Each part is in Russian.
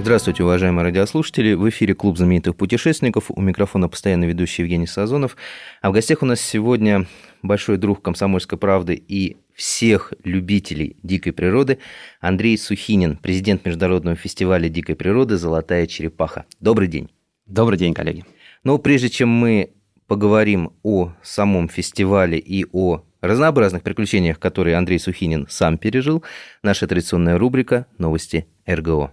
Здравствуйте, уважаемые радиослушатели. В эфире Клуб знаменитых путешественников. У микрофона постоянно ведущий Евгений Сазонов. А в гостях у нас сегодня большой друг «Комсомольской правды» и всех любителей дикой природы Андрей Сухинин, президент Международного фестиваля дикой природы «Золотая черепаха». Добрый день. Добрый день, коллеги. Но прежде чем мы поговорим о самом фестивале и о разнообразных приключениях, которые Андрей Сухинин сам пережил, наша традиционная рубрика «Новости РГО».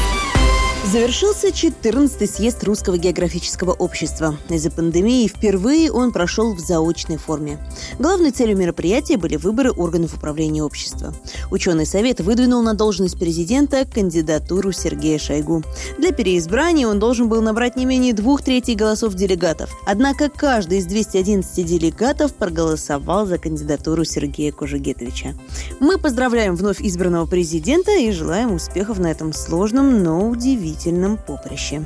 Завершился 14-й съезд Русского географического общества. Из-за пандемии впервые он прошел в заочной форме. Главной целью мероприятия были выборы органов управления общества. Ученый совет выдвинул на должность президента кандидатуру Сергея Шойгу. Для переизбрания он должен был набрать не менее двух третей голосов делегатов. Однако каждый из 211 делегатов проголосовал за кандидатуру Сергея Кожегетовича. Мы поздравляем вновь избранного президента и желаем успехов на этом сложном, но удивительном удивительном поприще.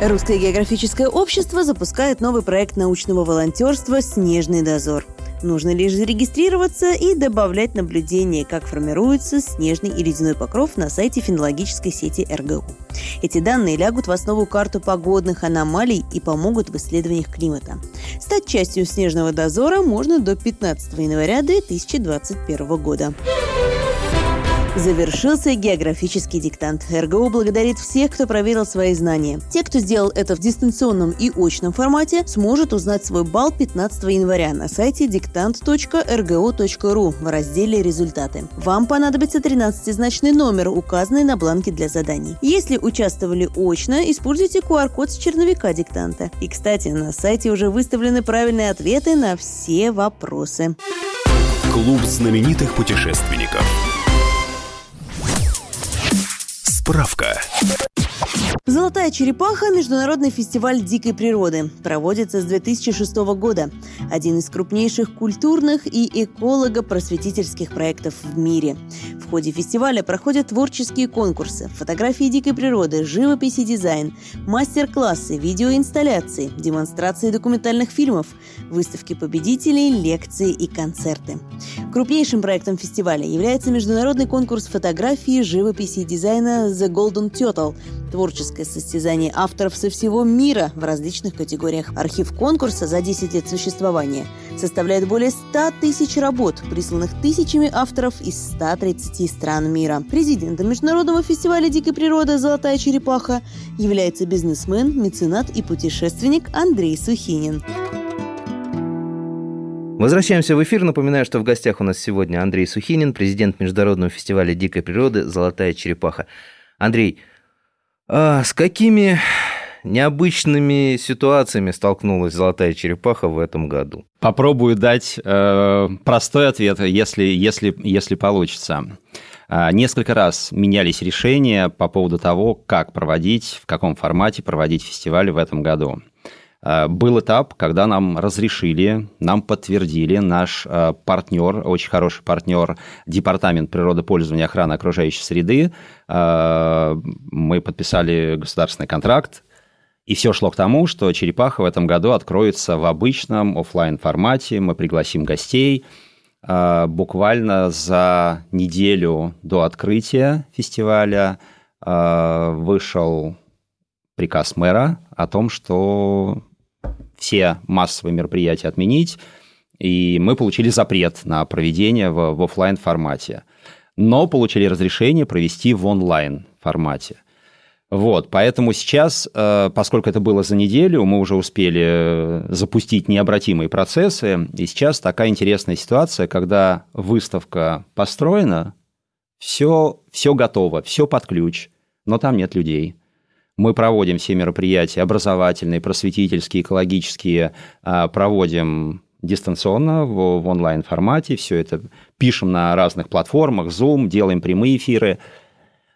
Русское географическое общество запускает новый проект научного волонтерства «Снежный дозор». Нужно лишь зарегистрироваться и добавлять наблюдения, как формируется снежный и ледяной покров на сайте фенологической сети РГУ. Эти данные лягут в основу карту погодных аномалий и помогут в исследованиях климата. Стать частью снежного дозора можно до 15 января 2021 года. Завершился географический диктант. РГУ благодарит всех, кто проверил свои знания. Те, кто сделал это в дистанционном и очном формате, сможет узнать свой балл 15 января на сайте диктант.рго.ру в разделе «Результаты». Вам понадобится 13-значный номер, указанный на бланке для заданий. Если участвовали очно, используйте QR-код с черновика диктанта. И, кстати, на сайте уже выставлены правильные ответы на все вопросы. Клуб знаменитых путешественников. Справка. «Золотая черепаха» – международный фестиваль дикой природы. Проводится с 2006 года. Один из крупнейших культурных и эколого-просветительских проектов в мире. В ходе фестиваля проходят творческие конкурсы, фотографии дикой природы, живопись и дизайн, мастер-классы, видеоинсталляции, демонстрации документальных фильмов, выставки победителей, лекции и концерты. Крупнейшим проектом фестиваля является международный конкурс фотографии, живописи и дизайна «The Golden Turtle», творческое состязание авторов со всего мира в различных категориях. Архив конкурса за 10 лет существования составляет более 100 тысяч работ, присланных тысячами авторов из 130 стран мира. Президентом Международного фестиваля дикой природы «Золотая черепаха» является бизнесмен, меценат и путешественник Андрей Сухинин. Возвращаемся в эфир. Напоминаю, что в гостях у нас сегодня Андрей Сухинин, президент Международного фестиваля дикой природы «Золотая черепаха». Андрей, а с какими необычными ситуациями столкнулась золотая черепаха в этом году? Попробую дать э, простой ответ, если, если, если получится. А, несколько раз менялись решения по поводу того, как проводить, в каком формате проводить фестиваль в этом году. А, был этап, когда нам разрешили, нам подтвердили наш а, партнер, очень хороший партнер, Департамент природопользования и охраны окружающей среды. А, мы подписали государственный контракт, и все шло к тому, что черепаха в этом году откроется в обычном офлайн формате. Мы пригласим гостей. Буквально за неделю до открытия фестиваля вышел приказ мэра о том, что все массовые мероприятия отменить, и мы получили запрет на проведение в, в офлайн формате, но получили разрешение провести в онлайн формате. Вот, поэтому сейчас, э, поскольку это было за неделю, мы уже успели э, запустить необратимые процессы, и сейчас такая интересная ситуация, когда выставка построена, все, все готово, все под ключ, но там нет людей. Мы проводим все мероприятия образовательные, просветительские, экологические, а, проводим дистанционно, в, в онлайн-формате, все это пишем на разных платформах, Zoom, делаем прямые эфиры.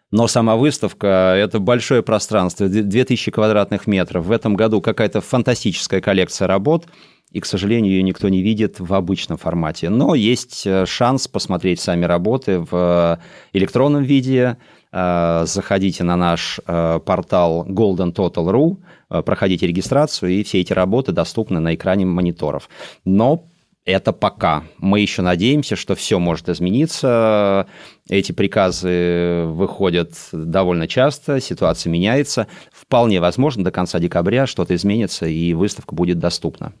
Но сама выставка – это большое пространство, 2000 квадратных метров. В этом году какая-то фантастическая коллекция работ, и, к сожалению, ее никто не видит в обычном формате. Но есть э, шанс посмотреть сами работы в электронном виде. Э, заходите на наш э, портал goldentotal.ru, проходите регистрацию, и все эти работы доступны на экране мониторов. Но это пока. Мы еще надеемся, что все может измениться. Эти приказы выходят довольно часто, ситуация меняется. Вполне возможно, до конца декабря что-то изменится, и выставка будет доступна.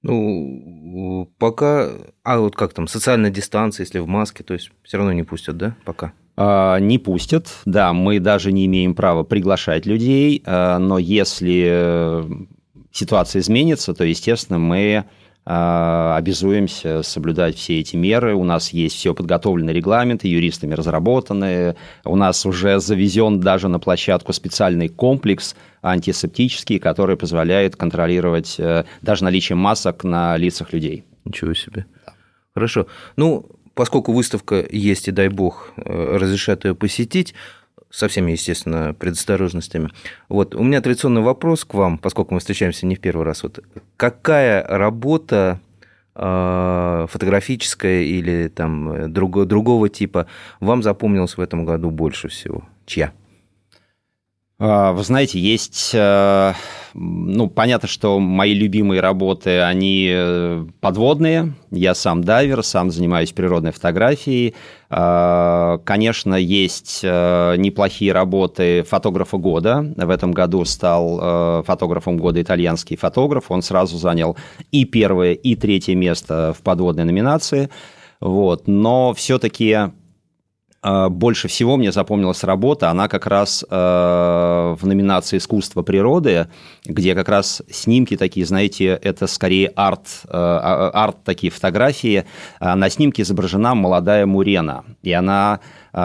Ну, пока... А вот как там, социальная дистанция, если в маске, то есть все равно не пустят, да, пока? А, не пустят, да, мы даже не имеем права приглашать людей, а, но если ситуация изменится, то, естественно, мы а, обязуемся соблюдать все эти меры. У нас есть все подготовленные регламенты, юристами разработанные. У нас уже завезен даже на площадку специальный комплекс антисептический, который позволяет контролировать э, даже наличие масок на лицах людей. Ничего себе. Хорошо. Ну, поскольку выставка есть, и дай бог, э, разрешат ее посетить, со всеми, естественно, предосторожностями. Вот, у меня традиционный вопрос к вам, поскольку мы встречаемся не в первый раз. Вот, какая работа э, фотографическая или там друг, другого типа вам запомнилась в этом году больше всего? Чья? А, вы знаете, есть, э, ну, понятно, что мои любимые работы, они э, подводные. Я сам дайвер, сам занимаюсь природной фотографией. А, конечно, есть э, неплохие работы фотографа года. В этом году стал фотографом года итальянский фотограф. Он сразу занял и первое, и третье место в подводной номинации. Вот. Но все-таки больше всего мне запомнилась работа, она как раз э, в номинации «Искусство природы», где как раз снимки такие, знаете, это скорее арт, э, а, арт такие фотографии. На снимке изображена молодая Мурена, и она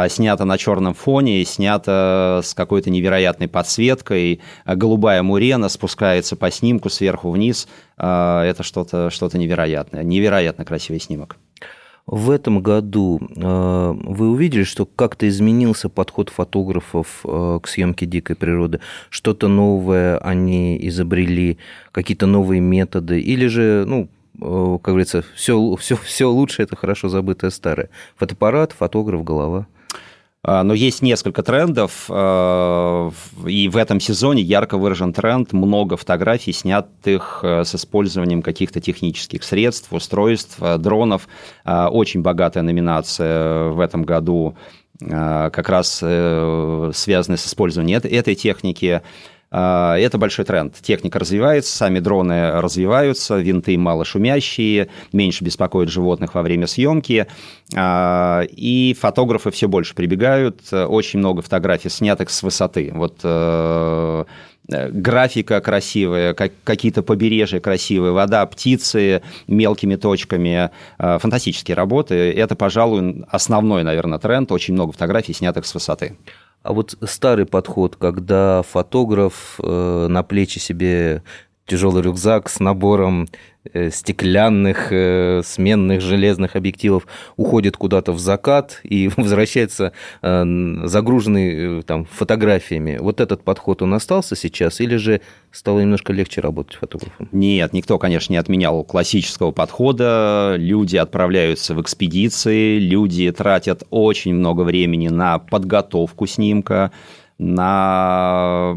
снята на черном фоне, снята с какой-то невероятной подсветкой. Голубая Мурена спускается по снимку сверху вниз. Это что-то что невероятное, невероятно красивый снимок. В этом году э, вы увидели, что как-то изменился подход фотографов э, к съемке дикой природы? Что-то новое они изобрели, какие-то новые методы? Или же, ну, э, как говорится, все, все, все лучше это хорошо забытое старое? Фотоаппарат, фотограф, голова – но есть несколько трендов, а, и в этом сезоне ярко выражен тренд много фотографий, снятых э, с использованием каких-то технических средств, устройств, э, дронов. А, очень богатая номинация в этом году как раз э, связанная с использованием этой техники. А, это большой тренд. Техника развивается, сами дроны развиваются, винты мало шумящие, меньше беспокоят животных во время съемки, а, и фотографы все больше прибегают. Очень много фотографий снятых с высоты. Вот э, графика красивая, какие-то побережья красивые, вода, птицы мелкими точками, э, фантастические работы. Это, пожалуй, основной, наверное, тренд. Очень много фотографий, снятых с высоты. А вот старый подход, когда фотограф э, на плечи себе тяжелый рюкзак с набором Э, стеклянных э, сменных железных объективов уходит куда-то в закат и возвращается э, загруженный там, фотографиями. Вот этот подход, он остался сейчас или же стало немножко легче работать фотографом? Нет, никто, конечно, не отменял классического подхода. Люди отправляются в экспедиции, люди тратят очень много времени на подготовку снимка, на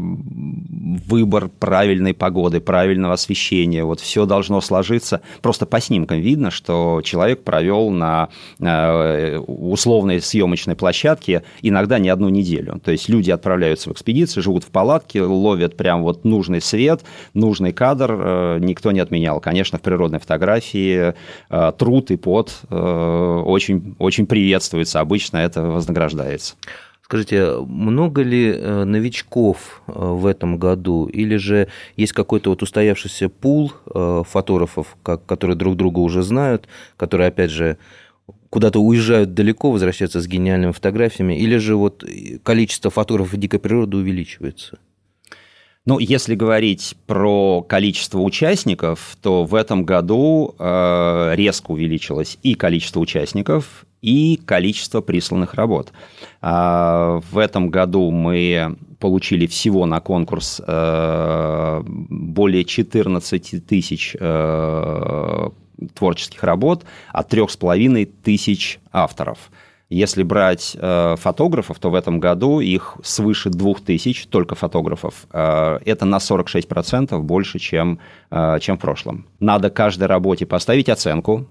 выбор правильной погоды, правильного освещения. Вот все должно сложиться. Просто по снимкам видно, что человек провел на э, условной съемочной площадке иногда не одну неделю. То есть люди отправляются в экспедиции, живут в палатке, ловят прям вот нужный свет, нужный кадр. Э, никто не отменял. Конечно, в природной фотографии э, труд и пот очень, очень приветствуется. Обычно это вознаграждается. Скажите, много ли э, новичков э, в этом году, или же есть какой-то вот устоявшийся пул э, фотографов, которые друг друга уже знают, которые, опять же, куда-то уезжают далеко, возвращаются с гениальными фотографиями, или же вот количество фотографов дикой природы увеличивается? Ну, если говорить про количество участников, то в этом году резко увеличилось и количество участников, и количество присланных работ. А в этом году мы получили всего на конкурс э, более 14 тысяч э, творческих работ от трех с половиной тысяч авторов. Если брать э, фотографов, то в этом году их свыше 2000, только фотографов. Это на 46% больше, чем, чем в прошлом. Надо каждой работе поставить оценку,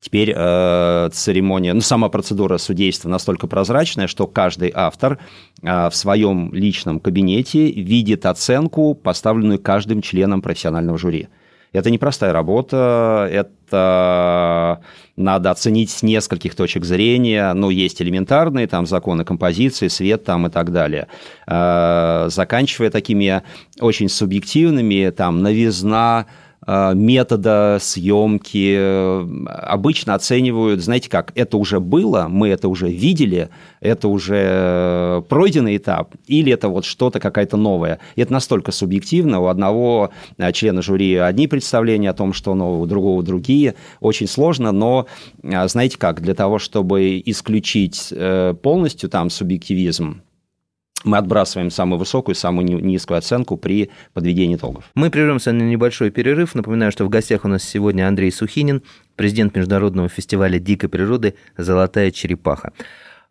Теперь э, церемония, ну, сама процедура судейства настолько прозрачная, что каждый автор э, в своем личном кабинете видит оценку, поставленную каждым членом профессионального жюри. Это непростая работа, это надо оценить с нескольких точек зрения. Ну, есть элементарные, там, законы композиции, свет там и так далее. Э, заканчивая такими очень субъективными, там, новизна, метода съемки э, обычно оценивают, знаете как, это уже было, мы это уже видели, это уже э, пройденный этап, или это вот что-то какая-то новое. И это настолько субъективно, у одного члена жюри одни представления о том, что нового, у другого другие. Очень сложно, но знаете как, для того, чтобы исключить полностью там субъективизм, мы отбрасываем самую высокую, самую низкую оценку при подведении итогов. Мы прервемся на небольшой перерыв. Напоминаю, что в гостях у нас сегодня Андрей Сухинин, президент Международного фестиваля дикой природы «Золотая черепаха».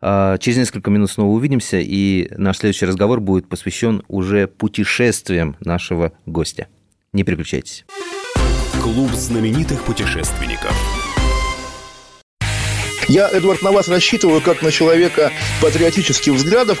А, через несколько минут снова увидимся, и наш следующий разговор будет посвящен уже путешествиям нашего гостя. Не переключайтесь. Клуб знаменитых путешественников. Я, Эдвард, на вас рассчитываю как на человека патриотических взглядов.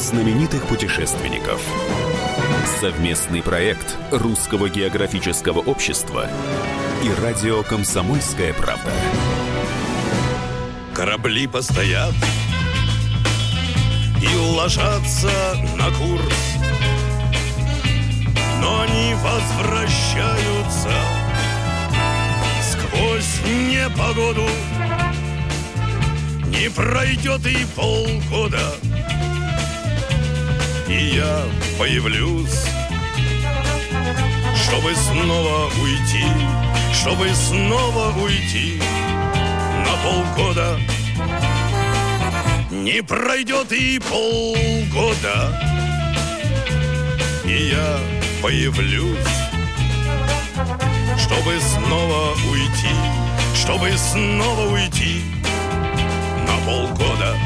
Знаменитых путешественников. Совместный проект Русского географического общества и радио «Комсомольская правда». Корабли постоят и ложатся на курс, но они возвращаются сквозь непогоду. Не пройдет и полгода, и я появлюсь, чтобы снова уйти, чтобы снова уйти на полгода. Не пройдет и полгода, и я появлюсь, чтобы снова уйти, чтобы снова уйти на полгода.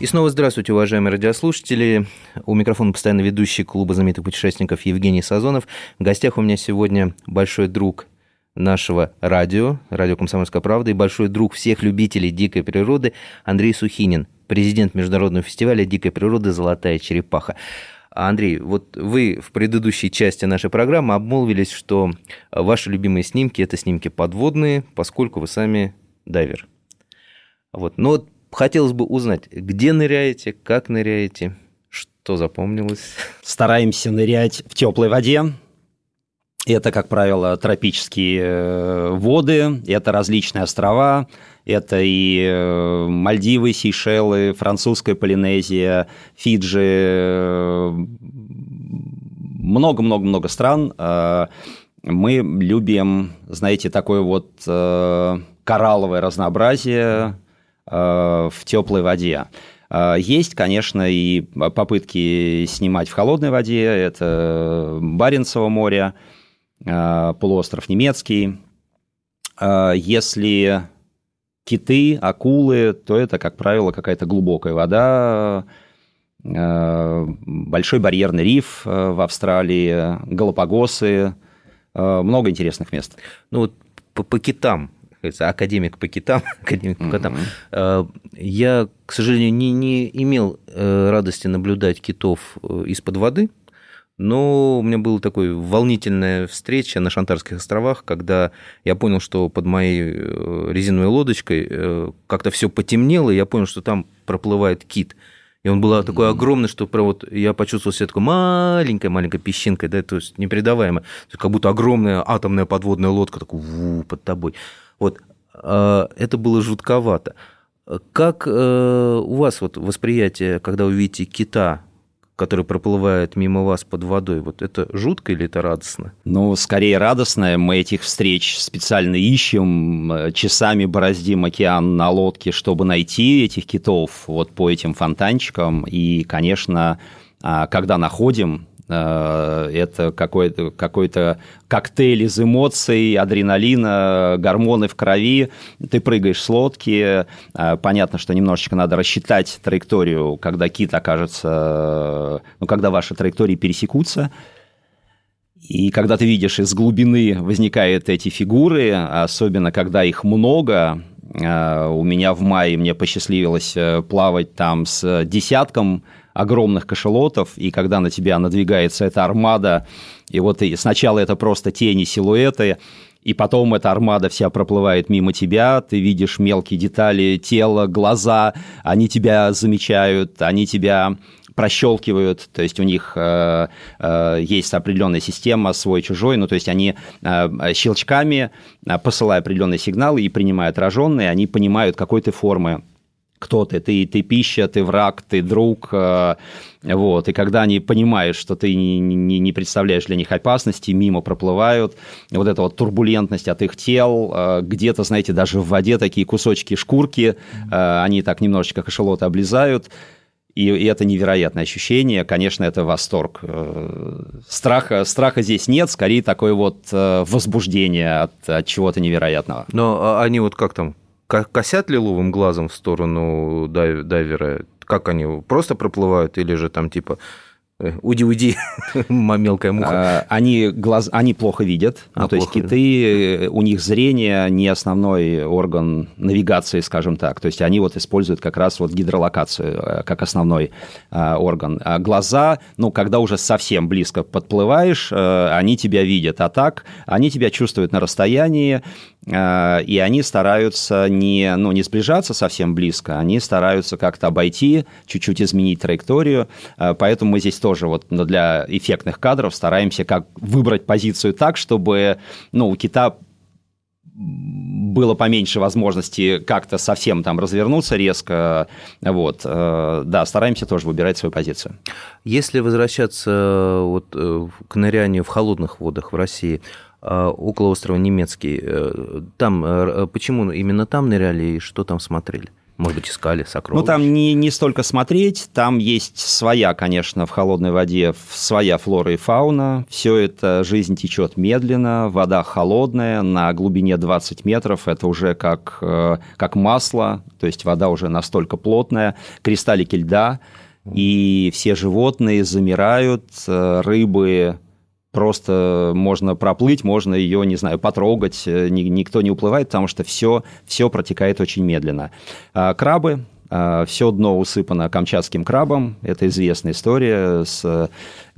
И снова здравствуйте, уважаемые радиослушатели. У микрофона постоянно ведущий клуба знаменитых путешественников Евгений Сазонов. В гостях у меня сегодня большой друг нашего радио, радио «Комсомольская правда» и большой друг всех любителей дикой природы Андрей Сухинин, президент Международного фестиваля дикой природы «Золотая черепаха». Андрей, вот вы в предыдущей части нашей программы обмолвились, что ваши любимые снимки – это снимки подводные, поскольку вы сами дайвер. Вот. Но хотелось бы узнать, где ныряете, как ныряете, что запомнилось? Стараемся нырять в теплой воде, это, как правило, тропические э, воды, это различные острова, это и э, Мальдивы, Сейшелы, французская Полинезия, Фиджи, э, много-много-много стран. Мы любим, знаете, такое вот коралловое разнообразие в теплой воде. Есть, конечно, и попытки снимать в холодной воде, это Баренцево море, Э, полуостров немецкий. Э, если киты, акулы, то это, как правило, какая-то глубокая вода, э, большой барьерный риф в Австралии, Галапагосы, много интересных мест. Ну вот по, по китам, академик по китам, академик по китам. Mm-hmm. Я, к сожалению, не, не имел радости наблюдать китов из-под воды, но у меня была такая волнительная встреча на Шантарских островах, когда я понял, что под моей э, резиновой лодочкой э, как-то все потемнело, и я понял, что там проплывает кит. И он был такой огромный, что прям вот я почувствовал себя такой маленькой-маленькой песчинкой, да, то есть. То есть как будто огромная атомная подводная лодка такой ву, под тобой. Вот а, это было жутковато. Как э, у вас вот восприятие, когда вы видите кита который проплывает мимо вас под водой, вот это жутко или это радостно? Ну, скорее радостно. Мы этих встреч специально ищем, э, часами бороздим океан на лодке, чтобы найти этих китов вот по этим фонтанчикам. И, конечно, а, когда находим, это какой-то какой коктейль из эмоций, адреналина, гормоны в крови. Ты прыгаешь с лодки. Э, понятно, что немножечко надо рассчитать траекторию, когда кит окажется... Ну, когда ваши траектории пересекутся. И когда ты видишь, из глубины возникают эти фигуры, особенно когда их много, э, у меня в мае мне посчастливилось плавать там с десятком огромных кашелотов, и когда на тебя надвигается эта армада, и вот и сначала это просто тени, силуэты, и потом эта армада вся проплывает мимо тебя, ты видишь мелкие детали тела, глаза, они тебя замечают, они тебя прощелкивают, то есть у них э, э, есть определенная система свой-чужой, ну то есть они э, щелчками, э, посылая определенные сигналы и принимая отраженные, они понимают какой ты формы кто ты, ты, ты пища, ты враг, ты друг, э, вот, и когда они понимают, что ты не, не, не представляешь для них опасности, мимо проплывают, вот эта вот турбулентность от их тел, э, где-то, знаете, даже в воде такие кусочки шкурки, э, они так немножечко кашелоты облизают, и, и это невероятное ощущение, конечно, это восторг. Страха, страха здесь нет, скорее такое вот возбуждение от, от чего-то невероятного. Но а они вот как там, косят лиловым глазом в сторону дайвера? Как они просто проплывают или же там типа Э, уди, уди, мелкая муха. А, они, глаз, они плохо видят. А, ну, то есть киты, э, у них зрение не основной орган навигации, скажем так. То есть они вот используют как раз вот гидролокацию э, как основной орган. А глаза, ну, когда уже совсем близко подплываешь, они тебя видят. А так, они тебя чувствуют на расстоянии, и они стараются не, ну, не сближаться совсем близко, они стараются как-то обойти, чуть-чуть изменить траекторию. Поэтому мы здесь тоже вот для эффектных кадров стараемся как выбрать позицию так, чтобы ну, у кита было поменьше возможности как-то совсем там развернуться резко. Вот. Э, да, стараемся тоже выбирать свою позицию. Если возвращаться э, вот э, к нырянию в холодных водах в России, около острова Немецкий, там почему именно там ныряли и что там смотрели? Может быть, искали сокровища? Ну, там не, не столько смотреть, там есть своя, конечно, в холодной воде, своя флора и фауна. Все это, жизнь течет медленно, вода холодная, на глубине 20 метров, это уже как, э, как масло, то есть вода уже настолько плотная, кристаллики льда, и все животные замирают, э, рыбы просто можно проплыть, можно ее, не знаю, потрогать, э, никто не уплывает, потому что все, все протекает очень медленно. А крабы, а, все дно усыпано камчатским крабом. Это известная история с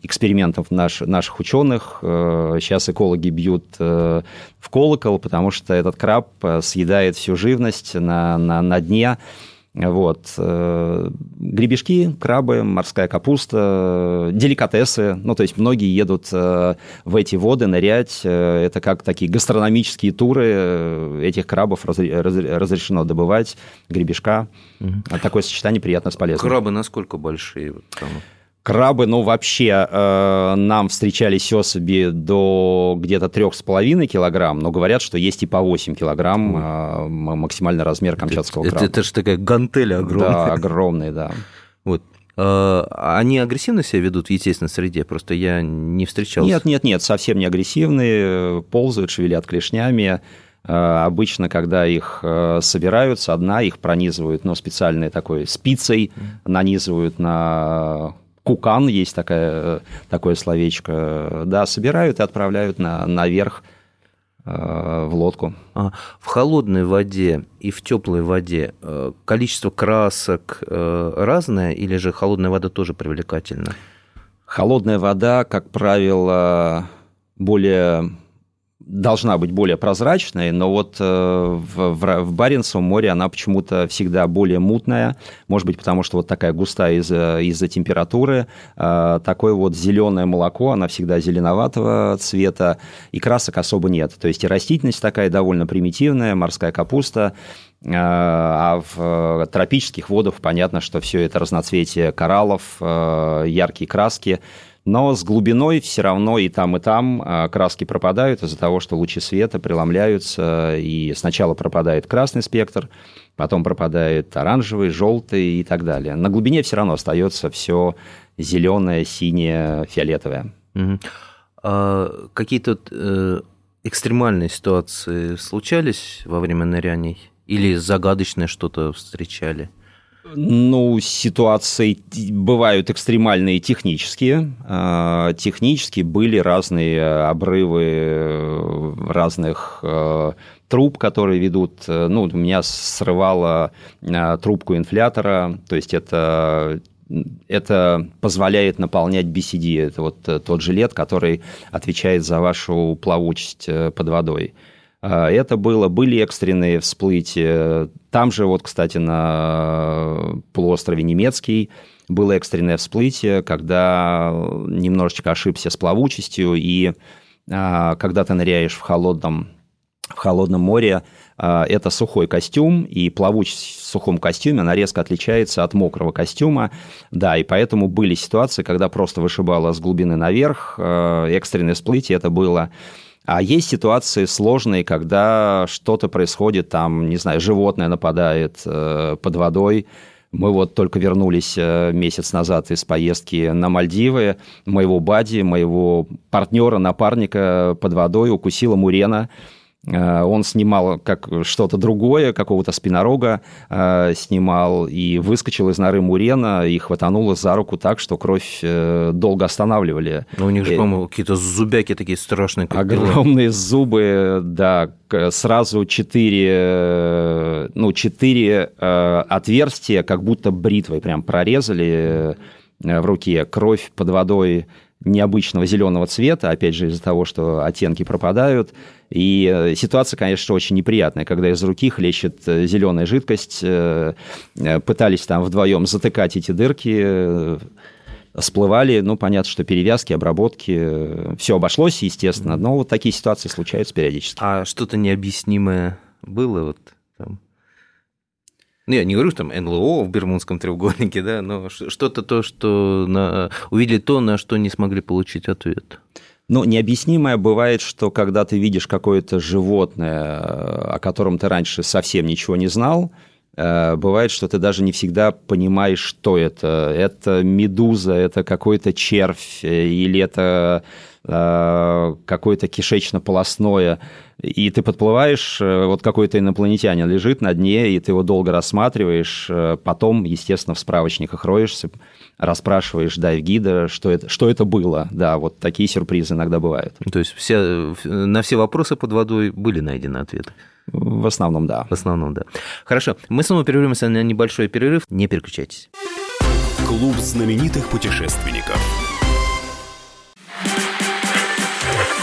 экспериментов наш, наших ученых. Сейчас э, экологи бьют э, в колокол, потому что этот краб съедает всю живность на, на, на дне. Вот. Э, гребешки, крабы, морская капуста, деликатесы. Ну, то есть многие едут э, в эти воды нырять. Э, это как такие гастрономические туры. Этих крабов разрешено добывать, гребешка. Угу. Такое сочетание приятно с полезным. Крабы насколько большие? Там? Крабы, ну, вообще, э, нам встречались особи до где-то 3,5 килограмм, но говорят, что есть и по 8 килограмм э, максимальный размер камчатского это, краба. Это, это же такая гантеля огромная. Да, огромная, да. Вот. Э, они агрессивно себя ведут в естественной среде? Просто я не встречался. Нет, нет, нет, совсем не агрессивные, ползают, шевелят клешнями. Э, обычно, когда их э, собирают со дна, их пронизывают ну, специальной такой спицей, нанизывают на кукан, есть такая, такое словечко, да, собирают и отправляют на, наверх в лодку. А, в холодной воде и в теплой воде количество красок разное или же холодная вода тоже привлекательна? Холодная вода, как правило, более должна быть более прозрачной, но вот э, в, в, в Баренцевом море она почему-то всегда более мутная, может быть, потому что вот такая густая из-за из температуры, э, такое вот зеленое молоко, она всегда зеленоватого цвета, и красок особо нет. То есть и растительность такая довольно примитивная, морская капуста, э, а в тропических водах понятно, что все это разноцветие кораллов, яркие краски, но с глубиной все равно и там, и там а, краски пропадают из-за того, что лучи света преломляются, и сначала пропадает красный спектр, потом пропадает оранжевый, желтый и так далее. На глубине все равно остается все зеленое, синее, фиолетовое. Угу. А какие-то э, экстремальные ситуации случались во время ныряний? Или загадочное что-то встречали? Ну, ситуации бывают экстремальные технические. А, технически были разные обрывы э, разных э, труб, которые ведут. Э, ну, у меня срывало трубку инфлятора, то есть это это позволяет наполнять BCD. Это вот тот жилет, который отвечает за вашу плавучесть под водой. А, это было, были экстренные всплытия. Там же, вот, кстати, на полуострове Немецкий было экстренное всплытие, когда немножечко ошибся с плавучестью, и а, когда ты ныряешь в холодном, в холодном море, а, это сухой костюм, и плавучесть в сухом костюме, она резко отличается от мокрого костюма, да, и поэтому были ситуации, когда просто вышибало с глубины наверх, экстренное всплытие, это было а есть ситуации сложные, когда что-то происходит, там, не знаю, животное нападает э, под водой. Мы вот только вернулись э, месяц назад из поездки на Мальдивы. Моего бади, моего партнера, напарника под водой укусила мурена. Э, он снимал как что-то другое, какого-то спинорога э, снимал, и выскочил из норы Мурена и хватануло за руку так, что кровь э, долго останавливали. Но у них же, по-моему, какие-то зубяки такие страшные. Как огромные было. зубы, да, сразу четыре, ну, четыре отверстия, как будто бритвой прям прорезали в руке. Кровь под водой необычного зеленого цвета, опять же, из-за того, что оттенки пропадают. И э, ситуация, конечно, очень неприятная, когда из руки хлещет э, зеленая жидкость. Э, пытались там вдвоем затыкать эти дырки, всплывали, ну, понятно, что перевязки, обработки, все обошлось, естественно, но вот такие ситуации случаются периодически. А что-то необъяснимое было вот? Ну, я не говорю, что там НЛО в Бермудском треугольнике, да, но что-то то, что на... увидели то, на что не смогли получить ответ. Ну, необъяснимое бывает, что когда ты видишь какое-то животное, о котором ты раньше совсем ничего не знал, э, бывает, что ты даже не всегда понимаешь, что это. Это медуза, это какой-то червь, э, или это какое-то кишечно-полостное и ты подплываешь, э, вот какой-то инопланетянин лежит на дне, и ты его долго рассматриваешь, э, потом, естественно, в справочниках роешься, расспрашиваешь дайв-гида, что это, что это было. Да, вот такие сюрпризы иногда бывают. То есть все, на все вопросы под водой были найдены ответы? В основном, да. В основном, да. Хорошо, мы снова прервемся на небольшой перерыв, не переключайтесь. Клуб знаменитых путешественников.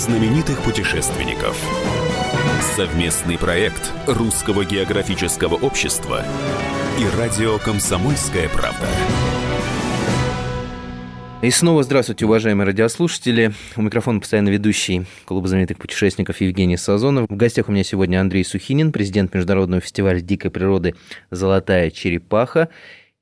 Знаменитых путешественников. Совместный проект Русского географического общества и радио «Комсомольская правда». И снова здравствуйте, уважаемые радиослушатели. У микрофона постоянно ведущий Клуба знаменитых путешественников Евгений Сазонов. В гостях у меня сегодня Андрей Сухинин, президент Международного фестиваля дикой природы «Золотая черепаха»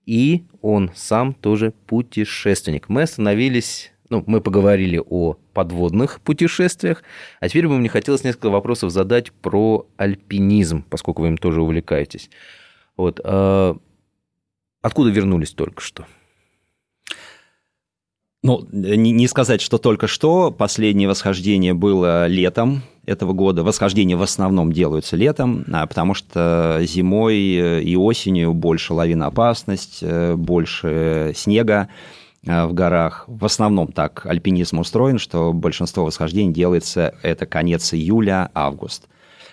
и он сам тоже путешественник. Мы остановились ну, мы поговорили о подводных путешествиях, а теперь бы мне хотелось несколько вопросов задать про альпинизм, поскольку вы им тоже увлекаетесь. Вот, а откуда вернулись только что? Ну, не, не сказать, что только что. Последнее восхождение было летом этого года. Восхождения в основном делаются летом, а, потому что зимой и осенью больше лавиноопасность, э, больше снега в горах. В основном так альпинизм устроен, что большинство восхождений делается это конец июля, август.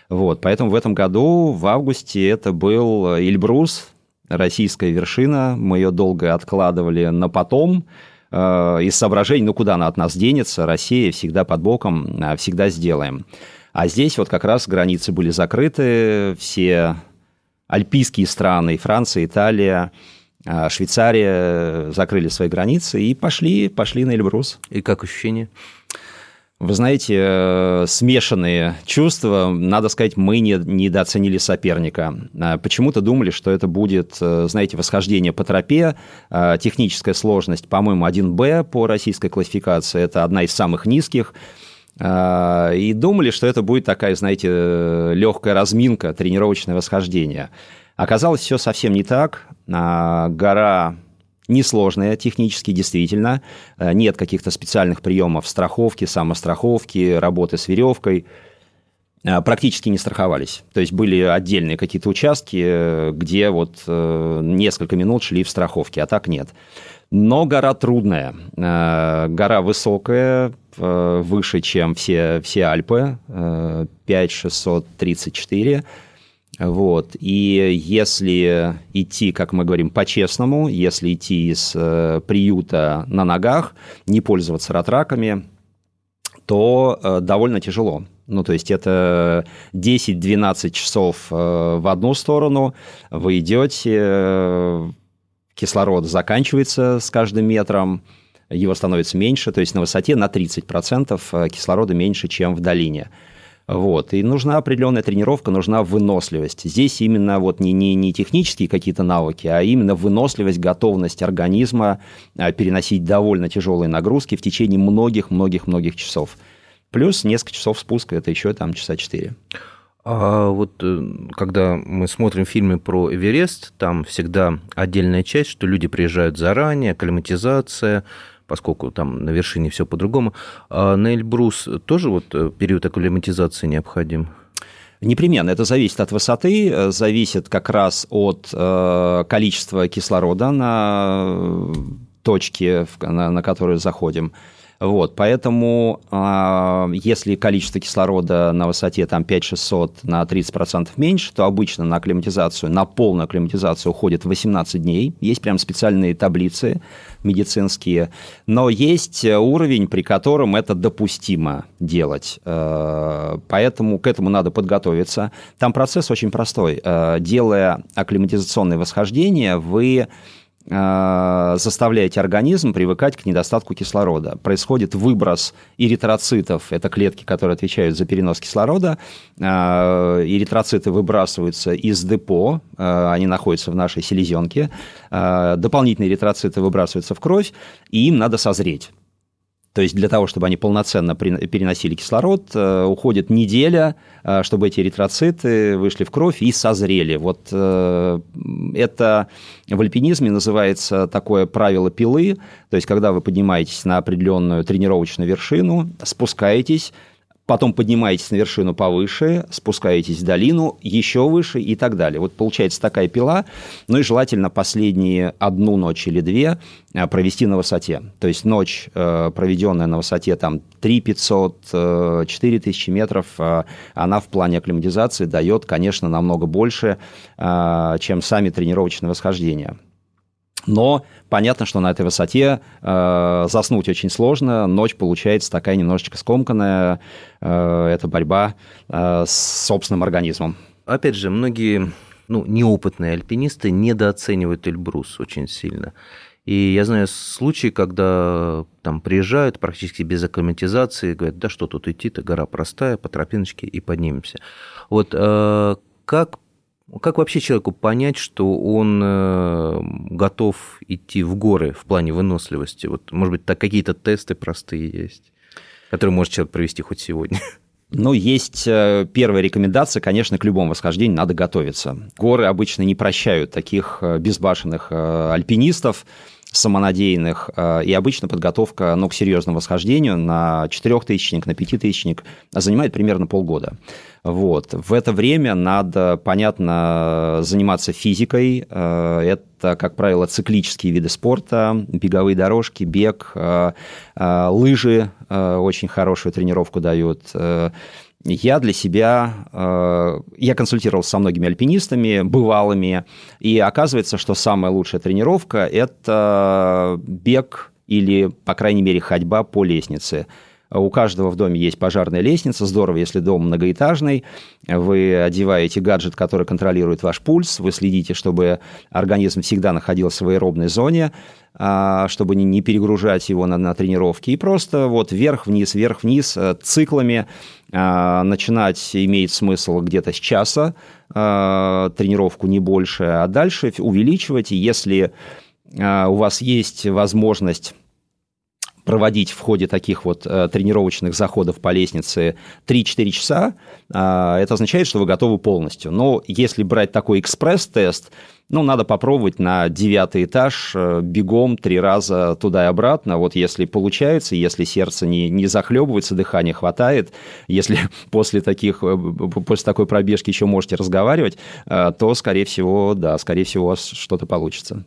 Вот, поэтому в этом году, в августе, это был Эльбрус, российская вершина. Мы ее долго откладывали на потом, Э, из соображений, ну куда она от нас денется, Россия всегда под боком, э, всегда сделаем. А здесь вот как раз границы были закрыты, все альпийские страны, Франция, Италия, э, Швейцария закрыли свои границы и пошли, пошли на Эльбрус. И как ощущение? Вы знаете, э, смешанные чувства. Надо сказать, мы не, недооценили соперника. А почему-то думали, что это будет, э, знаете, восхождение по тропе. А техническая сложность, по-моему, 1Б по российской классификации. Это одна из самых низких. А, и думали, что это будет такая, знаете, легкая разминка, тренировочное восхождение. Оказалось, все совсем не так. Гора Несложная технически, действительно. Э, нет каких-то специальных приемов страховки, самостраховки, работы с веревкой. Э, практически не страховались. То есть были отдельные какие-то участки, э, где вот несколько минут шли в страховке, а так нет. Но гора трудная. Гора высокая, выше, чем все, все Альпы, 5634. Вот. И если идти, как мы говорим, по-честному, если идти из э, приюта на ногах, не пользоваться ратраками, то э, довольно тяжело. Ну, то есть это 10-12 часов э, в одну сторону, вы идете, э, кислород заканчивается с каждым метром, его становится меньше, то есть на высоте на 30% э, кислорода меньше, чем в долине. Вот. И нужна определенная тренировка, нужна выносливость. Здесь именно вот не, не, не технические какие-то навыки, а именно выносливость, готовность организма а, переносить довольно тяжелые нагрузки в течение многих-многих-многих часов. Плюс несколько часов спуска, это еще там часа четыре. А вот э, когда мы смотрим фильмы про Эверест, там всегда отдельная часть, что люди приезжают заранее, акклиматизация, поскольку там на вершине все по-другому. А на Эльбрус тоже вот э, период акклиматизации необходим? Непременно. Это зависит от высоты, э, зависит как раз от э, количества кислорода на точке, на, на которую заходим. Вот, поэтому э, если количество кислорода на высоте там 5600 на 30% меньше, то обычно на акклиматизацию, на полную акклиматизацию уходит 18 дней. Есть прям специальные таблицы медицинские. Но есть уровень, при котором это допустимо делать. Э, поэтому к этому надо подготовиться. Там процесс очень простой. Э, делая акклиматизационное восхождение, вы Э, заставляете организм привыкать к недостатку кислорода. Происходит выброс эритроцитов, это клетки, которые отвечают за перенос кислорода. Э, эритроциты выбрасываются из депо, э, они находятся в нашей селезенке. Дополнительные эритроциты выбрасываются в кровь, и им надо созреть. То есть для того, чтобы они полноценно переносили кислород, э, уходит неделя, э, чтобы эти эритроциты вышли в кровь и созрели. Вот э, это в альпинизме называется такое правило пилы. То есть когда вы поднимаетесь на определенную тренировочную вершину, спускаетесь, потом поднимаетесь на вершину повыше, спускаетесь в долину, еще выше и так далее. Вот получается такая пила, ну и желательно последние одну ночь или две э, провести на высоте. То есть ночь, э, проведенная на высоте там 3 500, 4 тысячи метров, э, она в плане акклиматизации дает, конечно, намного больше, чем сами тренировочные восхождения. Но понятно, что на этой высоте э, заснуть очень сложно, ночь получается такая немножечко скомканная, э, это борьба э, с собственным организмом. Опять же, многие ну, неопытные альпинисты недооценивают Эльбрус очень сильно. И я знаю случаи, когда там приезжают практически без акклиматизации, говорят, да что тут идти-то, гора простая, по тропиночке и поднимемся. Вот э, как Как вообще человеку понять, что он э, готов идти в горы в плане выносливости? Вот, может быть, так какие-то тесты простые есть, которые может человек провести хоть сегодня? Ну, есть э, первая рекомендация, конечно, к любому восхождению надо готовиться. Горы обычно не прощают таких э, безбашенных альпинистов, самонадеянных, и обычно подготовка ну, к серьезному восхождению на четырехтысячник, на пятитысячник занимает примерно полгода. Вот. В это время надо, понятно, заниматься физикой. Э, это, как правило, циклические виды спорта, беговые дорожки, бег, э, э, лыжи очень хорошую тренировку дают. Я для себя, я консультировался со многими альпинистами, бывалыми, и оказывается, что самая лучшая тренировка – это бег или, по крайней мере, ходьба по лестнице – у каждого в доме есть пожарная лестница. Здорово, если дом многоэтажный. Вы одеваете гаджет, который контролирует ваш пульс. Вы следите, чтобы организм всегда находился в аэробной зоне а, чтобы не перегружать его на, на тренировке. И просто вот вверх-вниз, вверх-вниз э, циклами а, начинать имеет смысл где-то с часа, а, тренировку не больше, а дальше увеличивать. И если у вас есть возможность проводить в ходе таких вот э, тренировочных заходов по лестнице 3-4 часа, а, это означает, что вы готовы полностью. Но если брать такой экспресс-тест, ну, надо попробовать на девятый этаж э, бегом три раза туда и обратно. Вот если получается, если сердце не, не захлебывается, дыхание хватает, если после, таких, э, после такой пробежки еще можете разговаривать, то, скорее всего, да, скорее всего, у вас что-то получится.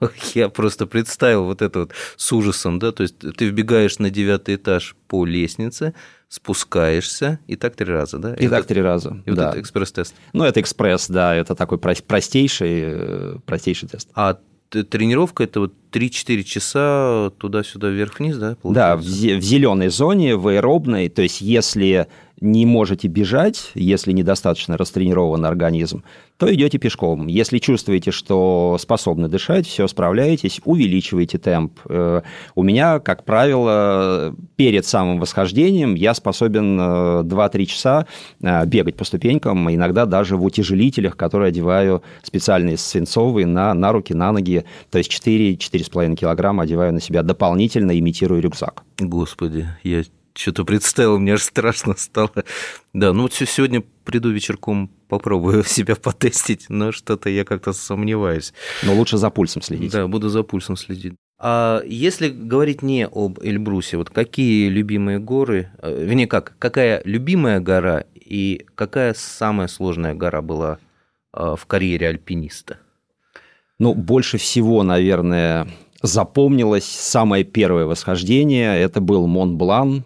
Я просто представил вот это вот с ужасом, да, то есть ты вбегаешь на девятый этаж по лестнице, спускаешься, и так три раза, да? И это, так три раза, и да. вот это экспресс-тест. Ну, это экспресс, да, это такой простейший, э, простейший тест. А тренировка это вот 3-4 часа туда-сюда вверх-вниз, да? Получается? Да, в, в зеленой зоне, в аэробной, то есть если не можете бежать, если недостаточно растренирован организм, то идете пешком. Если чувствуете, что способны дышать, все справляетесь, увеличиваете темп. Э, у меня, как правило, перед самым восхождением я способен 2-3 э, часа э, бегать по ступенькам, иногда даже в утяжелителях, которые одеваю специальные свинцовые на, на руки, на ноги, то есть 4-4,5 килограмма одеваю на себя дополнительно, имитируя рюкзак. Господи, я что-то представил, мне аж страшно стало. Да, ну вот сегодня приду вечерком, попробую себя потестить, но что-то я как-то сомневаюсь. Но лучше за пульсом следить. Да, буду за пульсом следить. А если говорить не об Эльбрусе, вот какие любимые горы, э, вернее как, какая любимая гора и какая самая сложная гора была э, в карьере альпиниста? Ну, больше всего, наверное, запомнилось самое первое восхождение. Это был Монблан,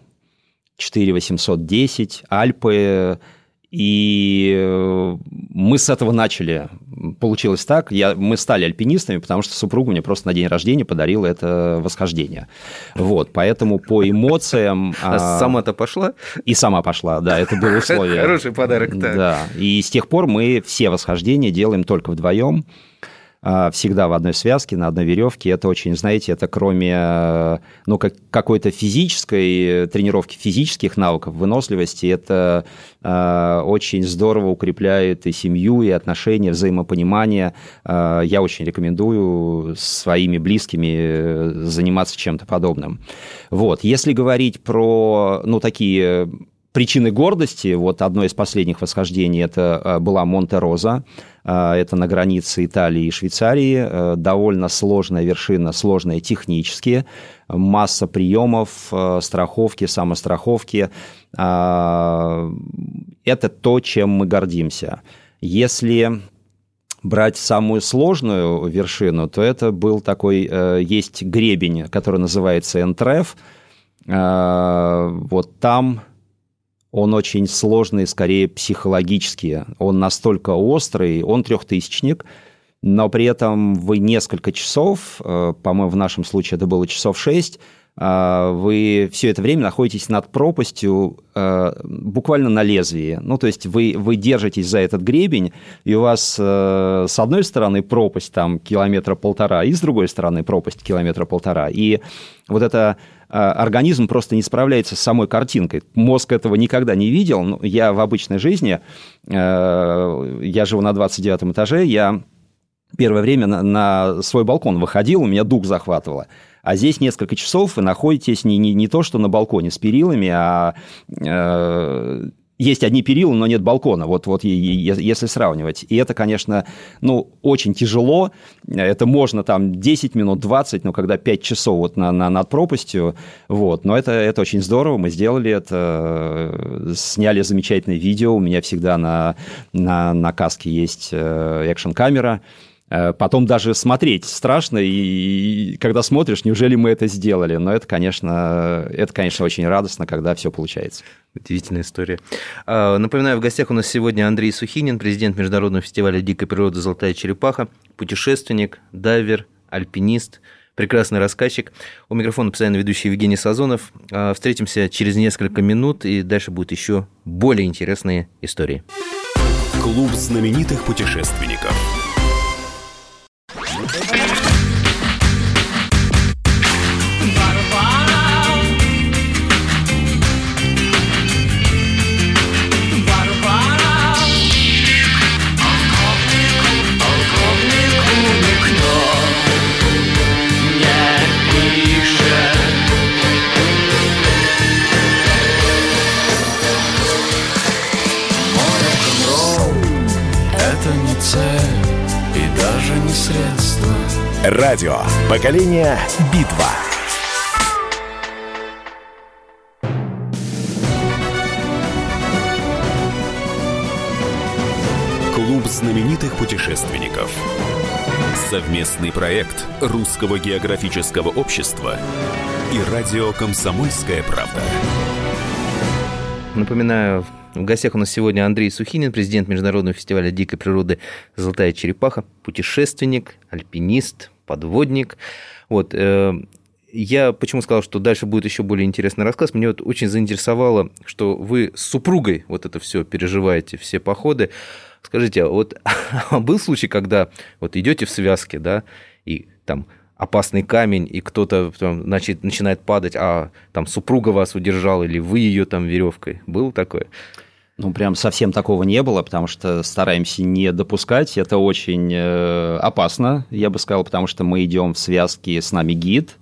4810, Альпы, и э, мы с этого начали. Получилось так, я, мы стали альпинистами, потому что супруга мне просто на день рождения подарила это восхождение. Вот, поэтому по эмоциям... А, а сама-то пошла? И сама пошла, да, это было условие. Хороший подарок, да. Да, и с тех пор мы все восхождения делаем только вдвоем. А, всегда в одной связке, на одной веревке. Это очень, знаете, это кроме э, ну, как, какой-то физической тренировки, физических навыков, выносливости, это э, очень здорово укрепляет и семью, и отношения, взаимопонимание. Э, я очень рекомендую своими близкими э, заниматься чем-то подобным. Вот. Если говорить про, ну, такие причины гордости, вот одно из последних восхождений, это э, была Монте-Роза, э, это на границе Италии и Швейцарии, э, довольно сложная вершина, сложная технически, масса приемов, страховки, самостраховки. Это то, чем мы гордимся. Если брать самую сложную вершину, то это был такой, есть гребень, который называется Энтреф. Вот там он очень сложный, скорее психологически. Он настолько острый, он трехтысячник, но при этом вы несколько часов, э, по-моему, в нашем случае это было часов шесть, а, вы все это время находитесь над пропастью а, буквально на лезвии. Ну, то есть вы, вы держитесь за этот гребень, и у вас э, с одной стороны пропасть там километра полтора, и с другой стороны пропасть километра полтора. И вот это организм просто не справляется с самой картинкой. Мозг этого никогда не видел. Я в обычной жизни, э, я живу на 29 этаже, я первое время на, на свой балкон выходил, у меня дух захватывало. А здесь несколько часов вы находитесь не, не, не то, что на балконе с перилами, а э, есть одни перила, но нет балкона, вот, вот если сравнивать. И это, конечно, ну, очень тяжело. Это можно там 10 минут, 20, но когда 5 часов вот на, на, над пропастью, вот. Но это, это очень здорово, мы сделали это, сняли замечательное видео. У меня всегда на, на, на каске есть э, экшн-камера, Э, потом даже смотреть страшно, и когда смотришь, неужели мы это сделали? Но это, конечно, это, конечно, очень радостно, когда все получается. Удивительная история. А, напоминаю, в гостях у нас сегодня Андрей Сухинин, президент Международного фестиваля дикой природы «Золотая черепаха», путешественник, дайвер, альпинист, прекрасный рассказчик. У микрофона постоянно ведущий Евгений Сазонов. А, встретимся через несколько минут, и дальше будут еще более интересные истории. Клуб знаменитых путешественников. Радио. Поколение. Битва. Клуб знаменитых путешественников. Совместный проект Русского географического общества и радио «Комсомольская правда». Напоминаю, в гостях у нас сегодня Андрей Сухинин, президент Международного фестиваля дикой природы «Золотая черепаха», путешественник, альпинист, подводник. Вот, э, я почему сказал, что дальше будет еще более интересный рассказ. Мне вот очень заинтересовало, что вы с супругой вот это все переживаете, все походы. Скажите, а вот а был случай, когда вот идете в связке, да, и там опасный камень, и кто-то значит, начинает падать, а там супруга вас удержала, или вы ее там веревкой. Было такое? Ну, прям совсем такого не было, потому что стараемся не допускать. Это очень э, опасно, я бы сказал, потому что мы идем в связке с нами гид,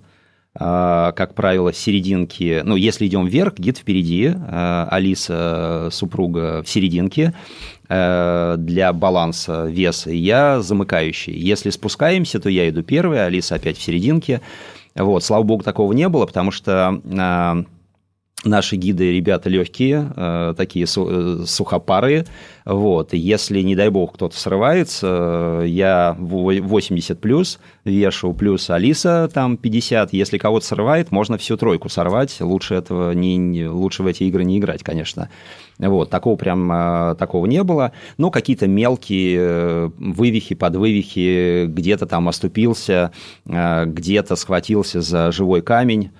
э, как правило, в серединке, ну, если идем вверх, гид впереди, э, Алиса, супруга, в серединке э, для баланса веса, я замыкающий. Если спускаемся, то я иду первый, Алиса опять в серединке. Вот, слава богу, такого не было, потому что э, Наши гиды ребята легкие, э, такие э, сухопарые. Вот. Если, не дай бог, кто-то срывается, я 80 плюс вешу, плюс Алиса там 50. Если кого-то срывает, можно всю тройку сорвать. Лучше этого не, лучше в эти игры не играть, конечно. Вот, такого прям э, такого не было. Но какие-то мелкие вывихи, подвывихи, где-то там оступился, где-то схватился за живой камень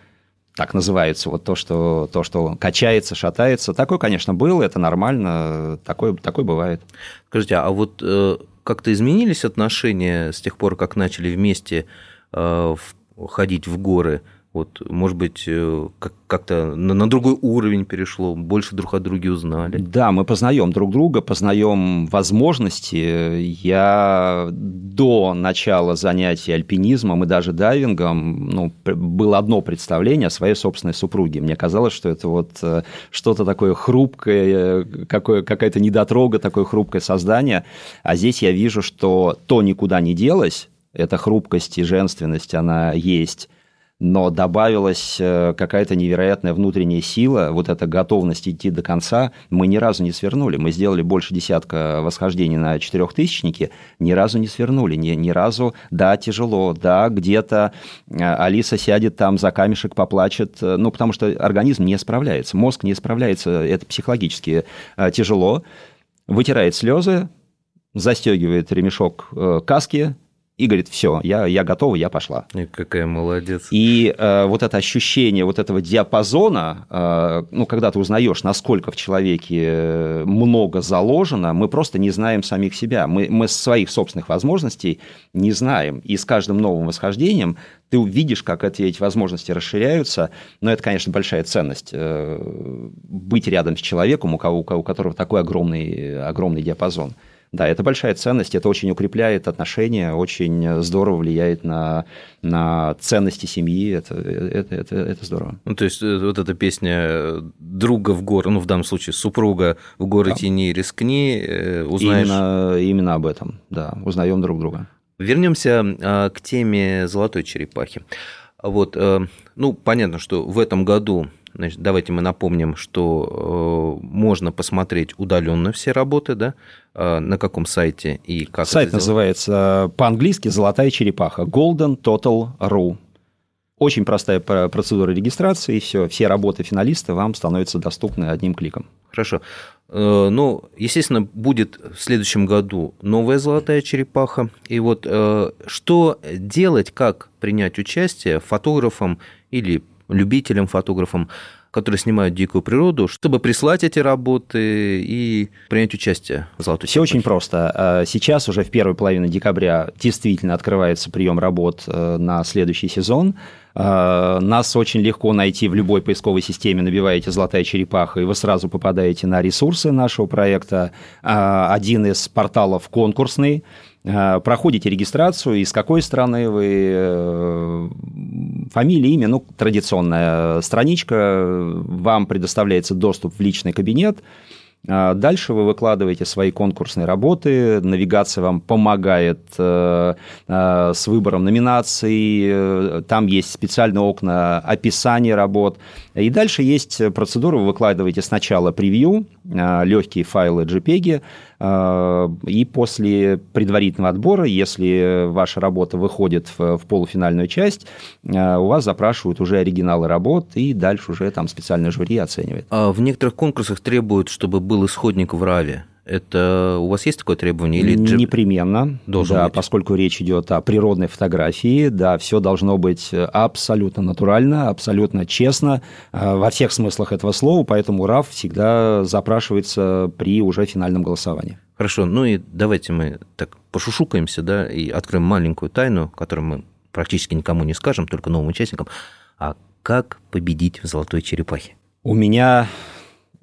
так называется, вот то, что, то, что качается, шатается. Такое, конечно, было, это нормально, такое, такое бывает. Скажите, а вот э, как-то изменились отношения с тех пор, как начали вместе э, ходить в горы? Вот, может быть, э, как-то на другой уровень перешло, больше друг о друге узнали. Да, мы познаем друг друга, познаем возможности. Я до начала занятий альпинизмом и даже дайвингом ну, было одно представление о своей собственной супруге. Мне казалось, что это вот э, что-то такое хрупкое, какое, какая-то недотрога, такое хрупкое создание. А здесь я вижу, что то никуда не делось, эта хрупкость и женственность, она есть но добавилась э, какая-то невероятная внутренняя сила, вот эта готовность идти до конца. Мы ни разу не свернули. Мы сделали больше десятка восхождений на четырехтысячнике, ни разу не свернули, ни, ни разу, да, тяжело, да, где-то э, Алиса сядет там за камешек, поплачет, э, ну, потому что организм не справляется, мозг не справляется, это психологически тяжело, вытирает слезы, застегивает ремешок каски, и говорит, все, я, я готова, я пошла. И какая молодец. И э, вот это ощущение вот этого диапазона, э, ну, когда ты узнаешь, насколько в человеке много заложено, мы просто не знаем самих себя. Мы, мы своих собственных возможностей не знаем. И с каждым новым восхождением ты увидишь, как эти, эти возможности расширяются. Но это, конечно, большая ценность. Э, быть рядом с человеком, у, кого, у которого такой огромный, огромный диапазон. Да, это большая ценность, это очень укрепляет отношения, очень здорово влияет на, на ценности семьи, это, это, это, это здорово. Ну, то есть э, вот эта песня «Друга в горы», ну, в данном случае «Супруга в горы да. тени рискни», э, узнаешь... Именно, именно об этом, да, узнаем друг друга. Вернемся а, к теме «Золотой черепахи». Вот, э, ну, понятно, что в этом году Значит, давайте мы напомним, что э, можно посмотреть удаленно все работы, да, э, на каком сайте и как Сайт называется по-английски «Золотая черепаха» Golden Total Ru. Очень простая процедура регистрации, и все, все работы финалиста вам становятся доступны одним кликом. Хорошо. Э, ну, естественно, будет в следующем году новая золотая черепаха. И вот э, что делать, как принять участие фотографам или любителям, фотографам, которые снимают дикую природу, чтобы прислать эти работы и принять участие в «Золотой Все очень просто. А, сейчас уже в первой половине декабря действительно открывается прием работ э, на следующий сезон. А, нас очень легко найти в любой поисковой системе, набиваете «Золотая черепаха», и вы сразу попадаете на ресурсы нашего проекта. А, один из порталов конкурсный, проходите регистрацию, из какой страны вы, э, фамилия, имя, ну, традиционная страничка, вам предоставляется доступ в личный кабинет, Дальше вы выкладываете свои конкурсные работы, навигация вам помогает э, э, с выбором номинаций, э, там есть специальные окна описания работ. И дальше есть процедура, вы выкладываете сначала превью, легкие файлы JPEG, и после предварительного отбора, если ваша работа выходит в, в полуфинальную часть, у вас запрашивают уже оригиналы работ, и дальше уже там специальное жюри оценивает. А в некоторых конкурсах требуют, чтобы был исходник в раве. Это у вас есть такое требование? Или Непременно, должен да, быть? поскольку речь идет о природной фотографии, да, все должно быть абсолютно натурально, абсолютно честно, а, во всех смыслах этого слова, поэтому РАВ всегда запрашивается при уже финальном голосовании. Хорошо, ну и давайте мы так пошушукаемся, да, и откроем маленькую тайну, которую мы практически никому не скажем, только новым участникам. А как победить в «Золотой черепахе»? У меня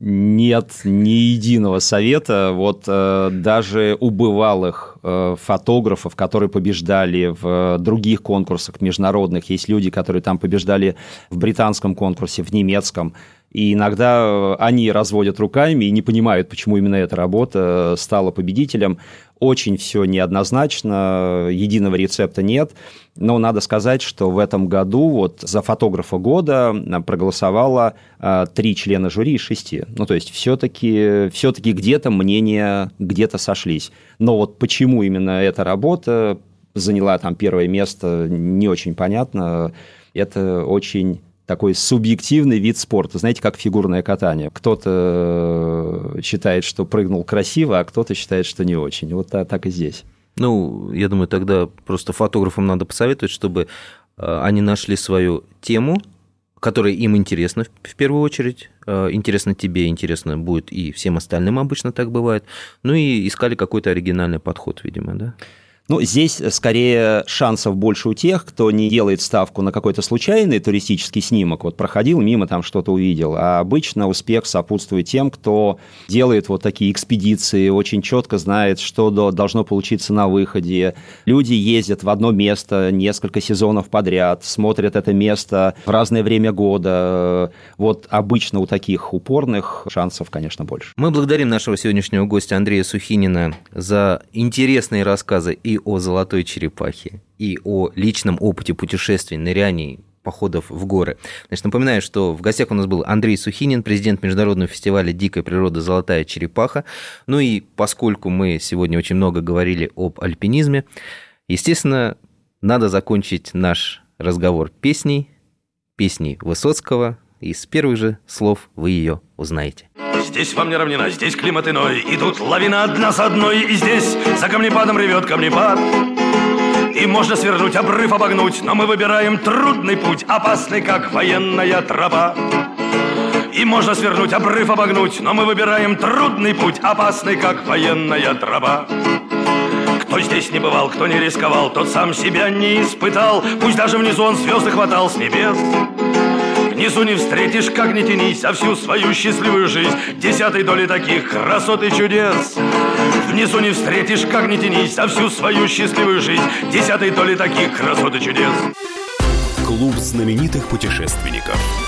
нет ни единого совета. Вот э, даже у бывалых э, фотографов, которые побеждали в э, других конкурсах международных, есть люди, которые там побеждали в британском конкурсе, в немецком. И иногда э, они разводят руками и не понимают, почему именно эта работа стала победителем. Очень все неоднозначно, единого рецепта нет. Но надо сказать, что в этом году вот за фотографа года проголосовало а, три члена жюри из шести. Ну, то есть все-таки все где-то мнения где-то сошлись. Но вот почему именно эта работа заняла там первое место, не очень понятно. Это очень такой субъективный вид спорта, знаете, как фигурное катание. Кто-то считает, что прыгнул красиво, а кто-то считает, что не очень. Вот так и здесь. Ну, я думаю, тогда просто фотографам надо посоветовать, чтобы э, они нашли свою тему, которая им интересна в первую очередь, э, интересно тебе, интересно будет и всем остальным обычно так бывает, ну и искали какой-то оригинальный подход, видимо, да? Ну, здесь скорее шансов больше у тех, кто не делает ставку на какой-то случайный туристический снимок, вот проходил мимо, там что-то увидел, а обычно успех сопутствует тем, кто делает вот такие экспедиции, очень четко знает, что должно получиться на выходе. Люди ездят в одно место несколько сезонов подряд, смотрят это место в разное время года. Вот обычно у таких упорных шансов, конечно, больше. Мы благодарим нашего сегодняшнего гостя Андрея Сухинина за интересные рассказы и о золотой черепахе, и о личном опыте путешествий, ныряний, походов в горы. Значит, напоминаю, что в гостях у нас был Андрей Сухинин, президент Международного фестиваля «Дикая природа. Золотая черепаха». Ну и поскольку мы сегодня очень много говорили об альпинизме, естественно, надо закончить наш разговор песней, песней Высоцкого, и с первых же слов вы ее узнаете. Здесь вам не равнина, здесь климат иной Идут лавина одна за одной И здесь за камнепадом ревет камнепад И И можно свернуть, обрыв обогнуть, но мы выбираем трудный путь, опасный, как военная тропа. И можно свернуть, обрыв обогнуть, но мы выбираем трудный путь, опасный, как военная тропа. Кто здесь не бывал, кто не рисковал, тот сам себя не испытал, пусть даже внизу он звезды хватал с небес. Внизу не встретишь, как не тянись, а всю свою счастливую жизнь. Десятой доли таких красот и чудес. Внизу не встретишь, как не тянись, а всю свою счастливую жизнь. Десятой доли таких красот и чудес. Клуб знаменитых путешественников